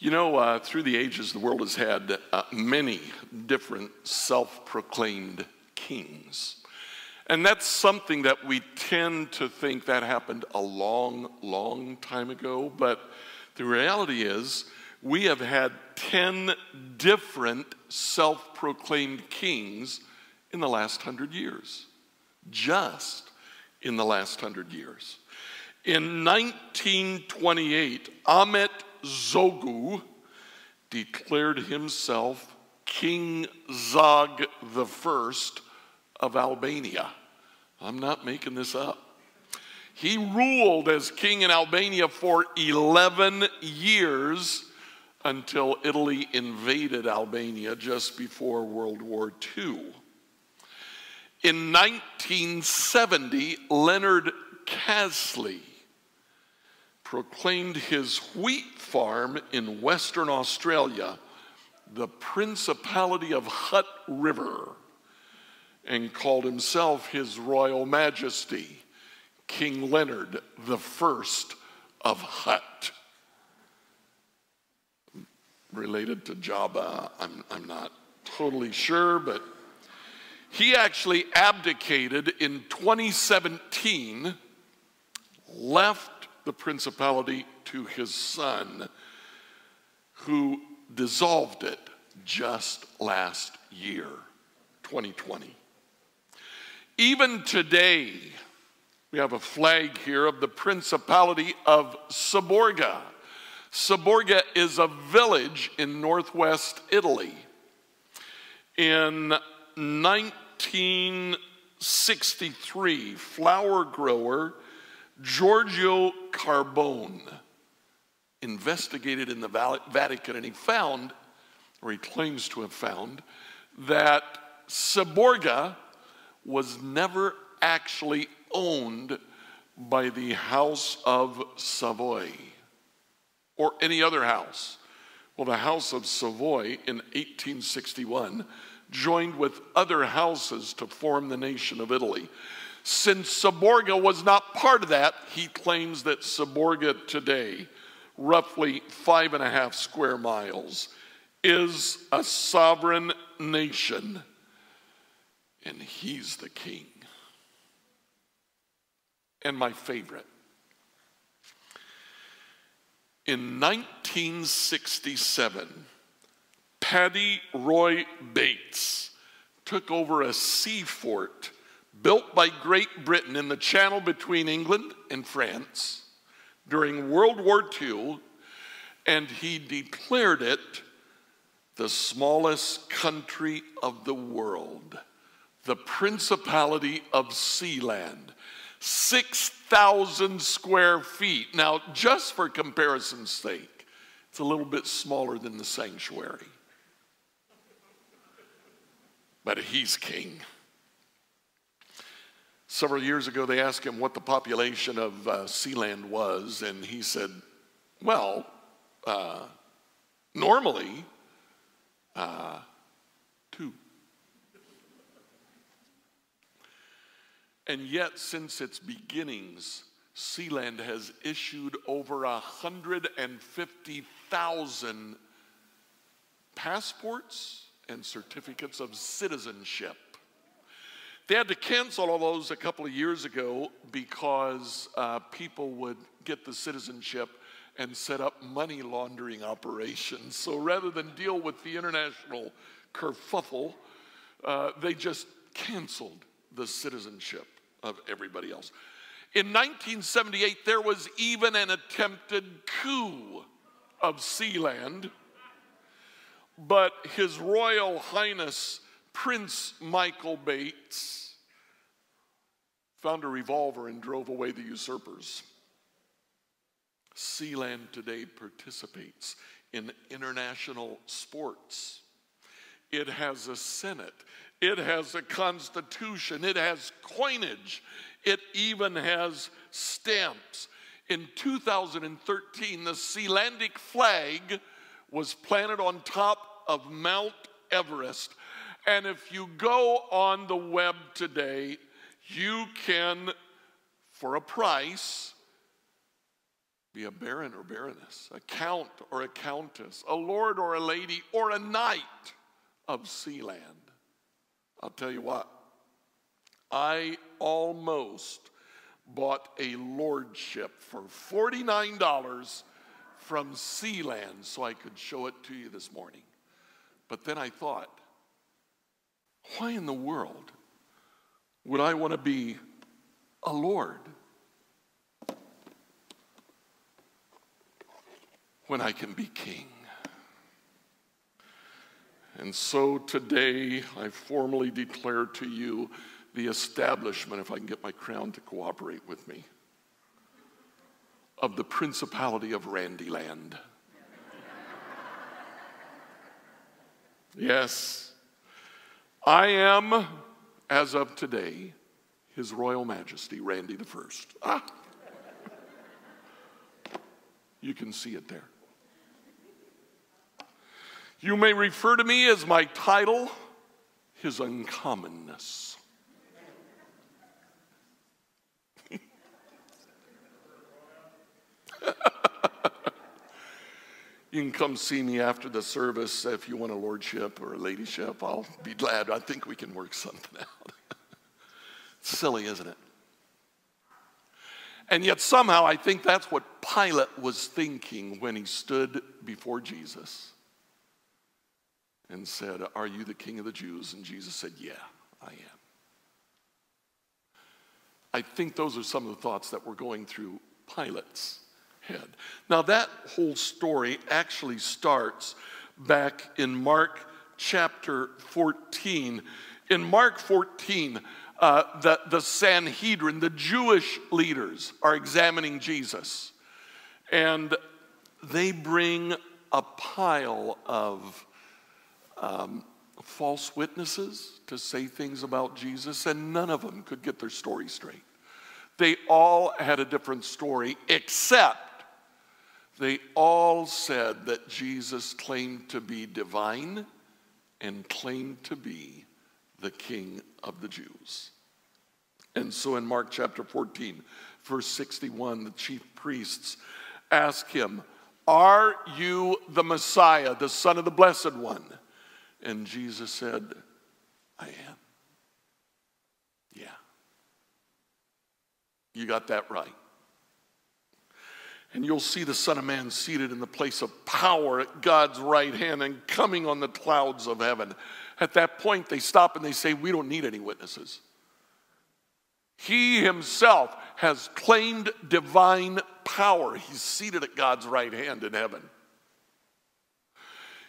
You know, uh, through the ages, the world has had uh, many different self proclaimed kings. And that's something that we tend to think that happened a long, long time ago. But the reality is, we have had 10 different self proclaimed kings in the last hundred years. Just in the last hundred years. In 1928, Ahmet Zogu declared himself King Zog I of Albania. I'm not making this up. He ruled as king in Albania for 11 years until Italy invaded Albania just before World War II. In 1970, Leonard Casley proclaimed his wheat farm in Western Australia the Principality of Hutt River and called himself His Royal Majesty, King Leonard the First of Hutt. Related to Jabba, I'm, I'm not totally sure, but he actually abdicated in 2017, left the principality to his son, who dissolved it just last year, 2020. Even today, we have a flag here of the Principality of Seborga. Seborga is a village in northwest Italy. In 1963, flower grower Giorgio Carbone investigated in the Vatican and he found, or he claims to have found, that Seborga was never actually owned by the House of Savoy or any other house. Well, the House of Savoy in 1861 joined with other houses to form the nation of Italy. Since Seborga was not part of that, he claims that Seborga today, roughly five and a half square miles, is a sovereign nation, and he's the king. And my favorite. In 1967, Paddy Roy Bates took over a sea fort built by Great Britain in the channel between England and France during World War II, and he declared it the smallest country of the world, the Principality of Sealand. 6,000 square feet. Now, just for comparison's sake, it's a little bit smaller than the sanctuary. But he's king. Several years ago, they asked him what the population of uh, Sealand was, and he said, Well, uh, normally, uh, two. And yet, since its beginnings, Sealand has issued over 150,000 passports and certificates of citizenship. They had to cancel all those a couple of years ago because uh, people would get the citizenship and set up money laundering operations. So rather than deal with the international kerfuffle, uh, they just canceled the citizenship of everybody else. In 1978, there was even an attempted coup of Sealand, but His Royal Highness Prince Michael Bates found a revolver and drove away the usurpers. Sealand today participates in international sports. It has a Senate. It has a constitution. It has coinage. It even has stamps. In 2013, the Sealandic flag was planted on top of Mount Everest and if you go on the web today, you can, for a price, be a baron or baroness, a count or a countess, a lord or a lady, or a knight of Sealand. I'll tell you what, I almost bought a lordship for $49 from Sealand so I could show it to you this morning. But then I thought, why in the world would I want to be a lord when I can be king? And so today I formally declare to you the establishment, if I can get my crown to cooperate with me, of the Principality of Randyland. yes, I am, as of today, His Royal Majesty Randy the First. Ah. You can see it there. You may refer to me as my title, His Uncommonness. You can come see me after the service if you want a lordship or a ladyship. I'll be glad. I think we can work something out. silly, isn't it? And yet, somehow, I think that's what Pilate was thinking when he stood before Jesus and said, Are you the king of the Jews? And Jesus said, Yeah, I am. I think those are some of the thoughts that were going through Pilate's head. Now, that whole story actually starts back in Mark chapter 14. In Mark 14, uh, the, the Sanhedrin, the Jewish leaders, are examining Jesus. And they bring a pile of um, false witnesses to say things about Jesus, and none of them could get their story straight. They all had a different story, except they all said that Jesus claimed to be divine and claimed to be the King of the Jews. And so in Mark chapter 14, verse 61, the chief priests ask him, Are you the Messiah, the Son of the Blessed One? And Jesus said, I am. Yeah. You got that right. And you'll see the Son of Man seated in the place of power at God's right hand and coming on the clouds of heaven. At that point, they stop and they say, We don't need any witnesses. He himself has claimed divine power. He's seated at God's right hand in heaven.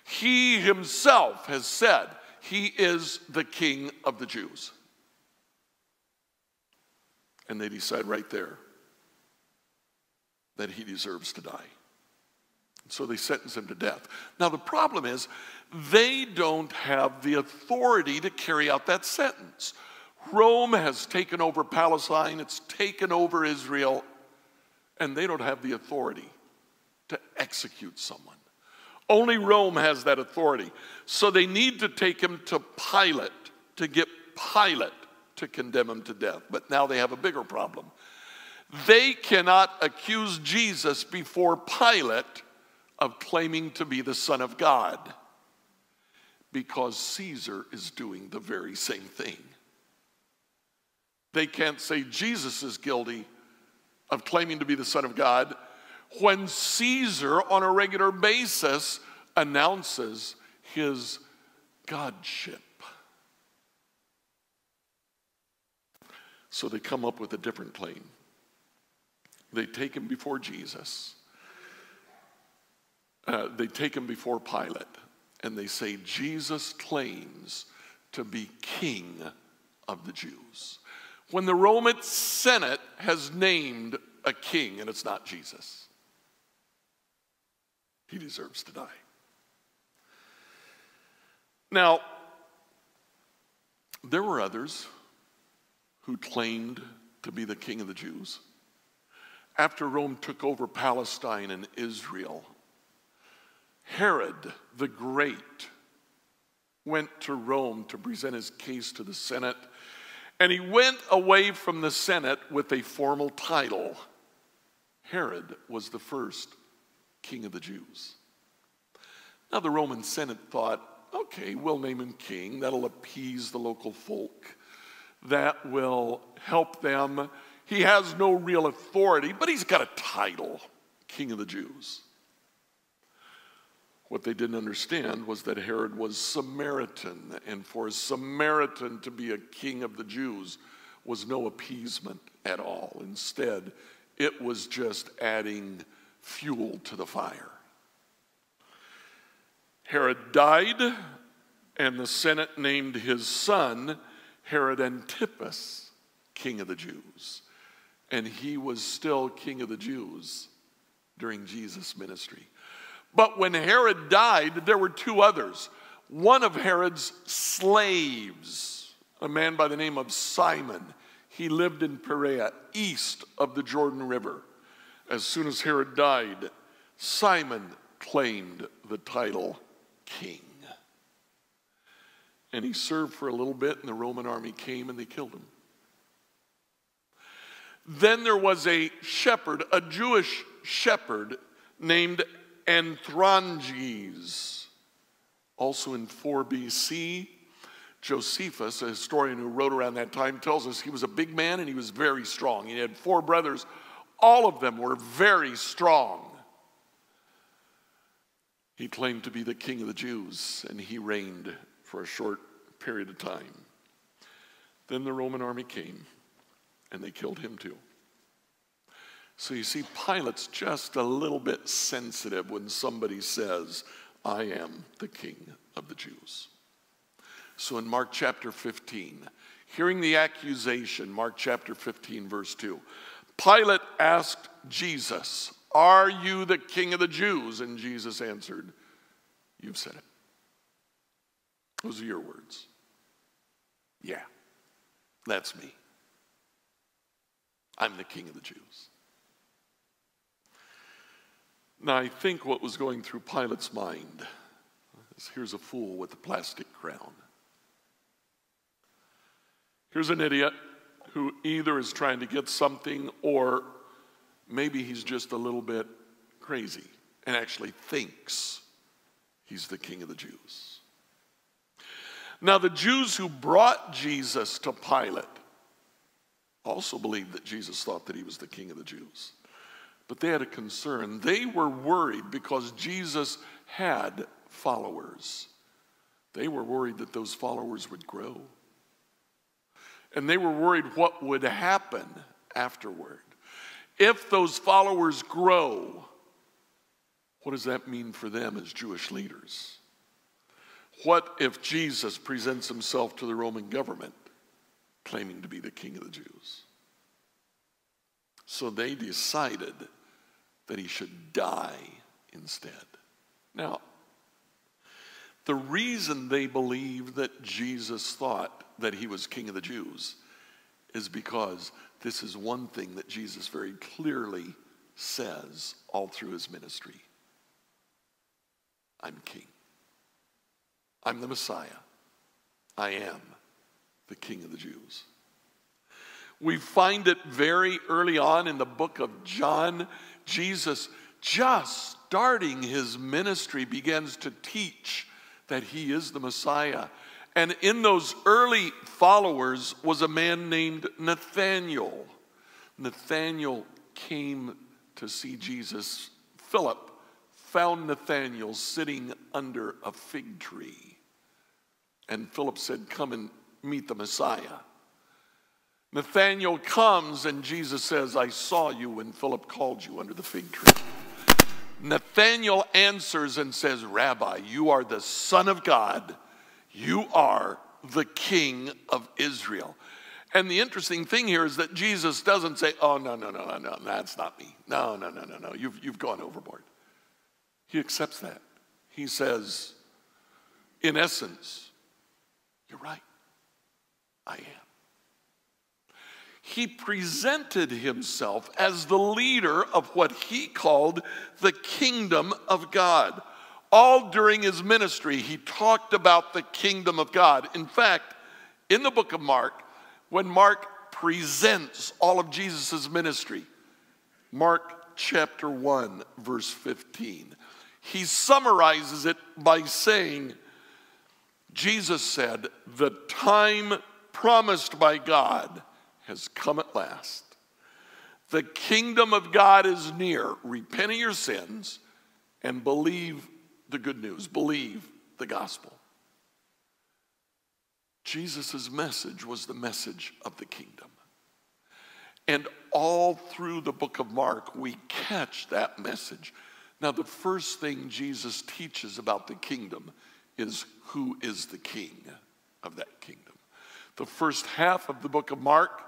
He himself has said he is the king of the Jews. And they decide right there that he deserves to die. So they sentence him to death. Now, the problem is, they don't have the authority to carry out that sentence. Rome has taken over Palestine, it's taken over Israel, and they don't have the authority to execute someone. Only Rome has that authority. So they need to take him to Pilate to get Pilate to condemn him to death. But now they have a bigger problem. They cannot accuse Jesus before Pilate of claiming to be the Son of God because Caesar is doing the very same thing. They can't say Jesus is guilty of claiming to be the Son of God when Caesar, on a regular basis, announces his Godship. So they come up with a different claim. They take him before Jesus. Uh, they take him before Pilate and they say, Jesus claims to be king of the Jews. When the Roman Senate has named a king and it's not Jesus, he deserves to die. Now, there were others who claimed to be the king of the Jews. After Rome took over Palestine and Israel, Herod the Great went to Rome to present his case to the Senate, and he went away from the Senate with a formal title Herod was the first king of the Jews. Now, the Roman Senate thought, okay, we'll name him king. That'll appease the local folk, that will help them. He has no real authority, but he's got a title king of the Jews. What they didn't understand was that Herod was Samaritan, and for a Samaritan to be a king of the Jews was no appeasement at all. Instead, it was just adding fuel to the fire. Herod died, and the Senate named his son Herod Antipas king of the Jews. And he was still king of the Jews during Jesus' ministry. But when Herod died, there were two others. One of Herod's slaves, a man by the name of Simon, he lived in Perea, east of the Jordan River. As soon as Herod died, Simon claimed the title king. And he served for a little bit, and the Roman army came and they killed him. Then there was a shepherd, a Jewish shepherd named Athronges. Also in 4 BC, Josephus, a historian who wrote around that time, tells us he was a big man and he was very strong. He had four brothers. All of them were very strong. He claimed to be the king of the Jews, and he reigned for a short period of time. Then the Roman army came, and they killed him too. So you see, Pilate's just a little bit sensitive when somebody says, I am the king of the Jews. So in Mark chapter 15, hearing the accusation, Mark chapter 15, verse 2, Pilate asked Jesus, are you the king of the Jews? And Jesus answered, You've said it. Those are your words. Yeah, that's me. I'm the king of the Jews. Now, I think what was going through Pilate's mind is here's a fool with a plastic crown. Here's an idiot who either is trying to get something or maybe he's just a little bit crazy and actually thinks he's the king of the Jews. Now, the Jews who brought Jesus to Pilate also believed that Jesus thought that he was the king of the Jews. But they had a concern. They were worried because Jesus had followers. They were worried that those followers would grow. And they were worried what would happen afterward. If those followers grow, what does that mean for them as Jewish leaders? What if Jesus presents himself to the Roman government claiming to be the king of the Jews? So they decided that he should die instead. Now, the reason they believe that Jesus thought that he was king of the Jews is because this is one thing that Jesus very clearly says all through his ministry I'm king. I'm the Messiah. I am the king of the Jews. We find it very early on in the book of John. Jesus, just starting his ministry, begins to teach that he is the Messiah and in those early followers was a man named Nathanael. Nathanael came to see Jesus. Philip found Nathanael sitting under a fig tree. And Philip said, Come and meet the Messiah. Nathanael comes and Jesus says, I saw you when Philip called you under the fig tree. Nathanael answers and says, Rabbi, you are the Son of God. You are the King of Israel. And the interesting thing here is that Jesus doesn't say, Oh, no, no, no, no, no, that's not me. No, no, no, no, no, you've, you've gone overboard. He accepts that. He says, In essence, you're right. I am. He presented himself as the leader of what he called the kingdom of God. All during his ministry, he talked about the kingdom of God. In fact, in the book of Mark, when Mark presents all of Jesus' ministry, Mark chapter 1, verse 15. He summarizes it by saying, Jesus said, The time promised by God has come at last. The kingdom of God is near. Repent of your sins and believe the good news, believe the gospel. Jesus' message was the message of the kingdom. And all through the book of Mark, we catch that message. Now, the first thing Jesus teaches about the kingdom is who is the king of that kingdom. The first half of the book of Mark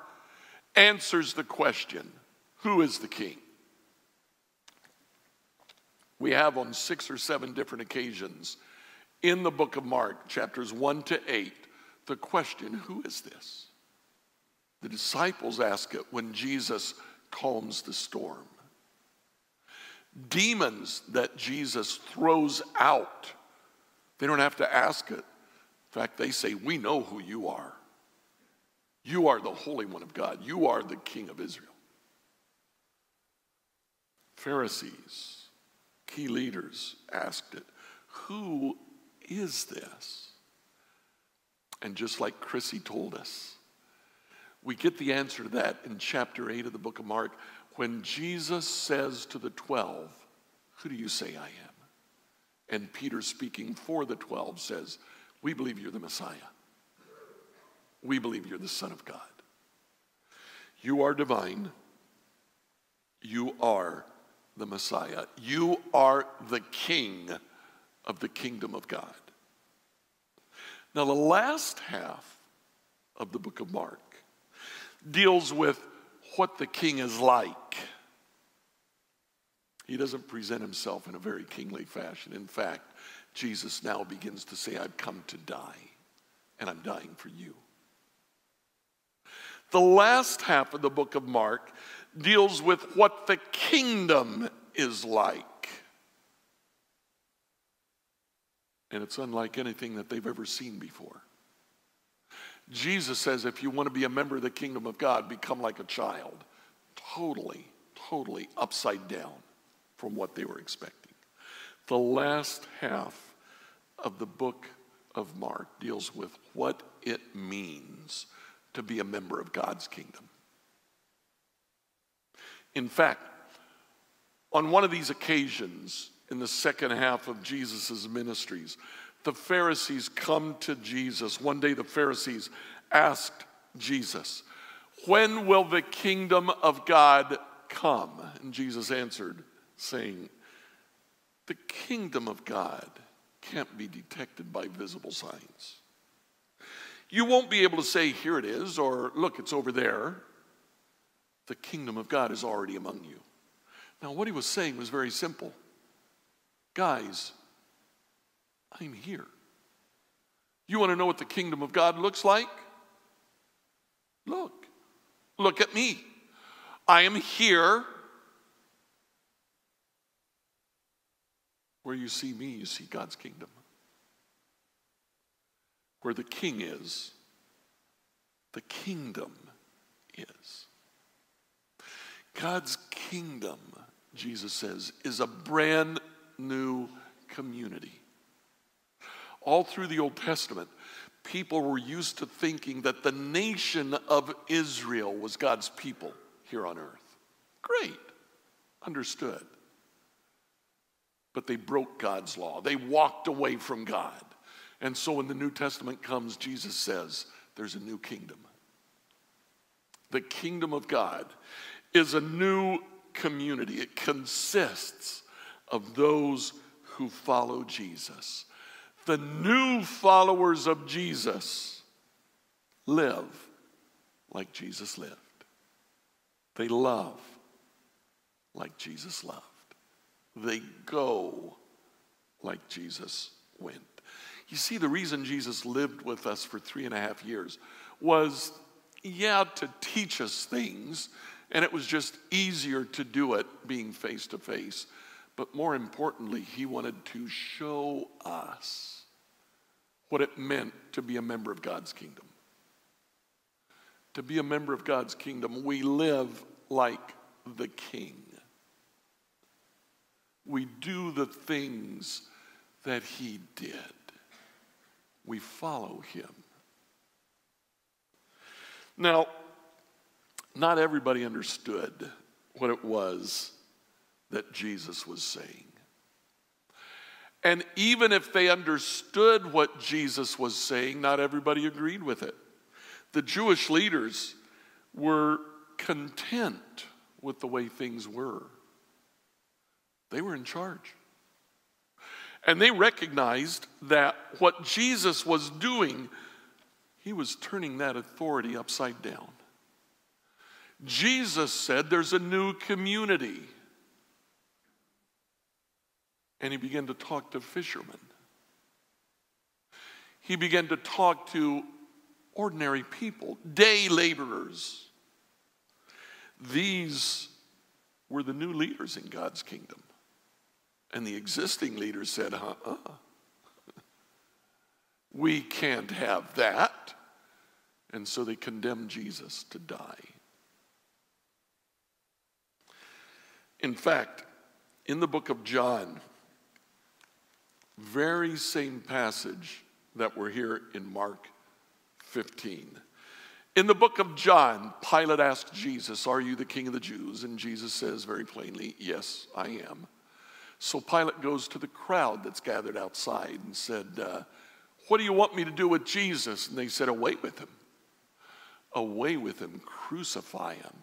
answers the question who is the king? We have on six or seven different occasions in the book of Mark, chapters 1 to 8, the question who is this? The disciples ask it when Jesus calms the storm. Demons that Jesus throws out, they don't have to ask it. In fact, they say, We know who you are. You are the Holy One of God, you are the King of Israel. Pharisees, key leaders asked it, Who is this? And just like Chrissy told us, we get the answer to that in chapter 8 of the book of Mark when Jesus says to the 12, Who do you say I am? And Peter, speaking for the 12, says, We believe you're the Messiah. We believe you're the Son of God. You are divine. You are the Messiah. You are the King of the kingdom of God. Now, the last half of the book of Mark deals with what the king is like. He doesn't present himself in a very kingly fashion. In fact, Jesus now begins to say, I've come to die, and I'm dying for you. The last half of the book of Mark deals with what the kingdom is like. And it's unlike anything that they've ever seen before. Jesus says if you want to be a member of the kingdom of God, become like a child. Totally, totally upside down from what they were expecting. The last half of the book of Mark deals with what it means to be a member of God's kingdom. In fact, on one of these occasions in the second half of Jesus' ministries, the Pharisees come to Jesus. One day, the Pharisees asked Jesus, When will the kingdom of God come? And Jesus answered, saying, The kingdom of God can't be detected by visible signs. You won't be able to say, Here it is, or Look, it's over there. The kingdom of God is already among you. Now, what he was saying was very simple. Guys, I'm here. You want to know what the kingdom of God looks like? Look, look at me. I am here. Where you see me, you see God's kingdom. Where the king is, the kingdom is. God's kingdom, Jesus says, is a brand new community. All through the Old Testament, people were used to thinking that the nation of Israel was God's people here on earth. Great, understood. But they broke God's law, they walked away from God. And so when the New Testament comes, Jesus says, There's a new kingdom. The kingdom of God is a new community, it consists of those who follow Jesus. The new followers of Jesus live like Jesus lived. They love like Jesus loved. They go like Jesus went. You see, the reason Jesus lived with us for three and a half years was, yeah, to teach us things, and it was just easier to do it being face to face. But more importantly, he wanted to show us what it meant to be a member of God's kingdom. To be a member of God's kingdom, we live like the king. We do the things that he did. We follow him. Now, not everybody understood what it was that Jesus was saying. And even if they understood what Jesus was saying, not everybody agreed with it. The Jewish leaders were content with the way things were, they were in charge. And they recognized that what Jesus was doing, he was turning that authority upside down. Jesus said there's a new community. And he began to talk to fishermen. He began to talk to ordinary people, day laborers. These were the new leaders in God's kingdom. And the existing leaders said, uh uh we can't have that. And so they condemned Jesus to die. In fact, in the book of John, very same passage that we're here in Mark 15. In the book of John, Pilate asked Jesus, Are you the king of the Jews? And Jesus says very plainly, Yes, I am. So Pilate goes to the crowd that's gathered outside and said, uh, What do you want me to do with Jesus? And they said, Away with him. Away with him, crucify him.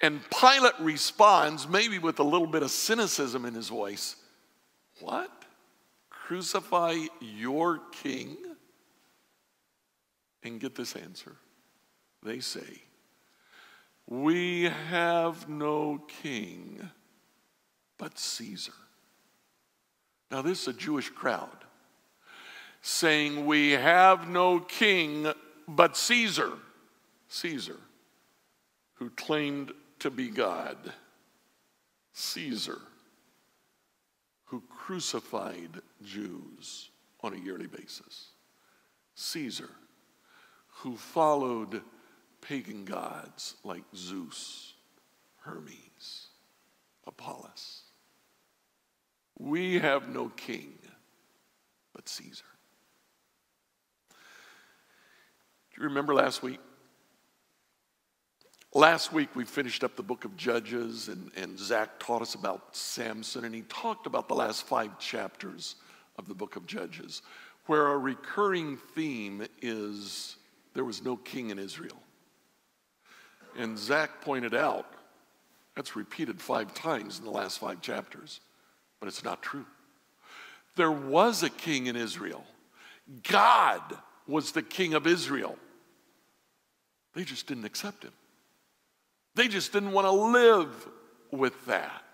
And Pilate responds, maybe with a little bit of cynicism in his voice What? Crucify your king? And get this answer. They say, We have no king but Caesar. Now, this is a Jewish crowd saying, We have no king but Caesar. Caesar, who claimed to be God. Caesar, who crucified Jews on a yearly basis. Caesar, who followed pagan gods like Zeus, Hermes, Apollos. We have no king but Caesar. Do you remember last week? Last week we finished up the book of Judges, and, and Zach taught us about Samson, and he talked about the last five chapters of the book of Judges, where a recurring theme is there was no king in Israel. And Zach pointed out that's repeated five times in the last five chapters, but it's not true. There was a king in Israel. God was the king of Israel. They just didn't accept him. They just didn't want to live with that.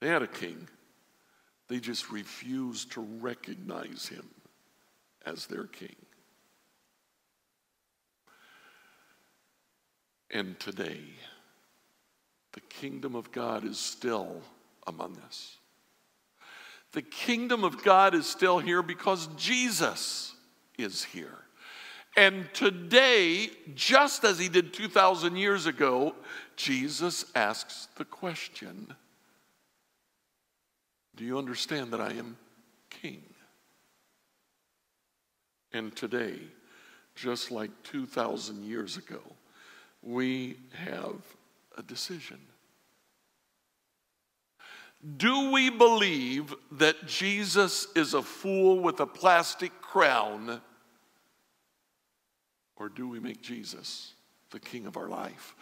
They had a king. They just refused to recognize him as their king. And today, the kingdom of God is still among us. The kingdom of God is still here because Jesus is here. And today, just as he did 2,000 years ago, Jesus asks the question Do you understand that I am king? And today, just like 2,000 years ago, we have a decision. Do we believe that Jesus is a fool with a plastic crown? Or do we make Jesus the king of our life?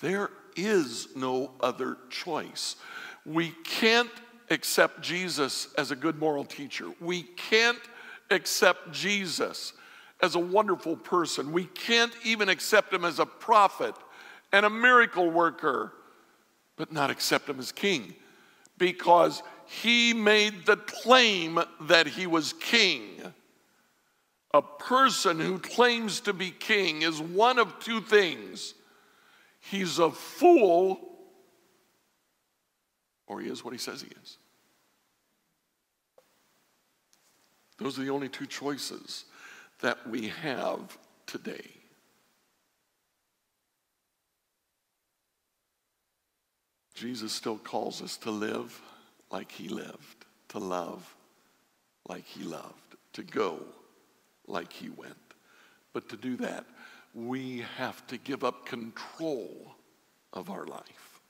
There is no other choice. We can't accept Jesus as a good moral teacher. We can't accept Jesus as a wonderful person. We can't even accept him as a prophet and a miracle worker, but not accept him as king because he made the claim that he was king. A person who claims to be king is one of two things he's a fool, or he is what he says he is. Those are the only two choices that we have today. Jesus still calls us to live like he lived, to love like he loved, to go like he went. But to do that, we have to give up control of our life.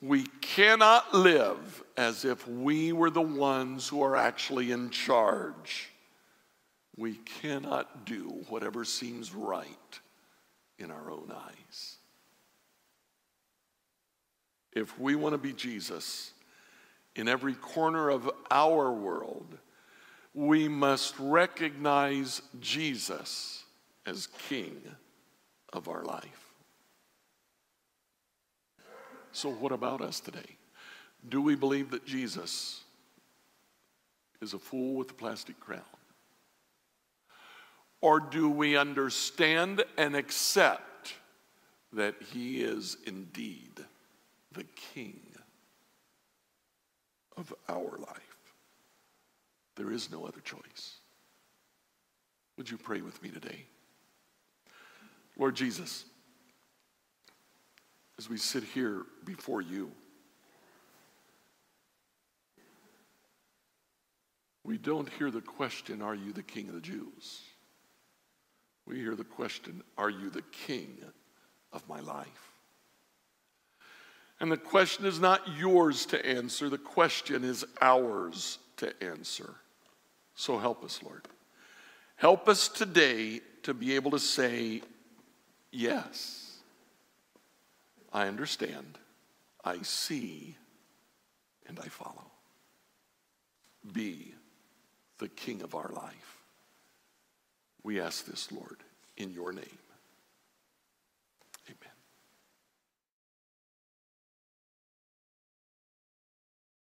We cannot live as if we were the ones who are actually in charge. We cannot do whatever seems right in our own eyes. If we want to be Jesus in every corner of our world, we must recognize Jesus as King of our life. So, what about us today? Do we believe that Jesus is a fool with a plastic crown? Or do we understand and accept that he is indeed the King of our life? There is no other choice. Would you pray with me today? Lord Jesus, as we sit here before you, we don't hear the question, Are you the King of the Jews? We hear the question, Are you the King of my life? And the question is not yours to answer, the question is ours to answer. So help us, Lord. Help us today to be able to say, Yes, I understand, I see, and I follow. Be the King of our life. We ask this, Lord, in your name.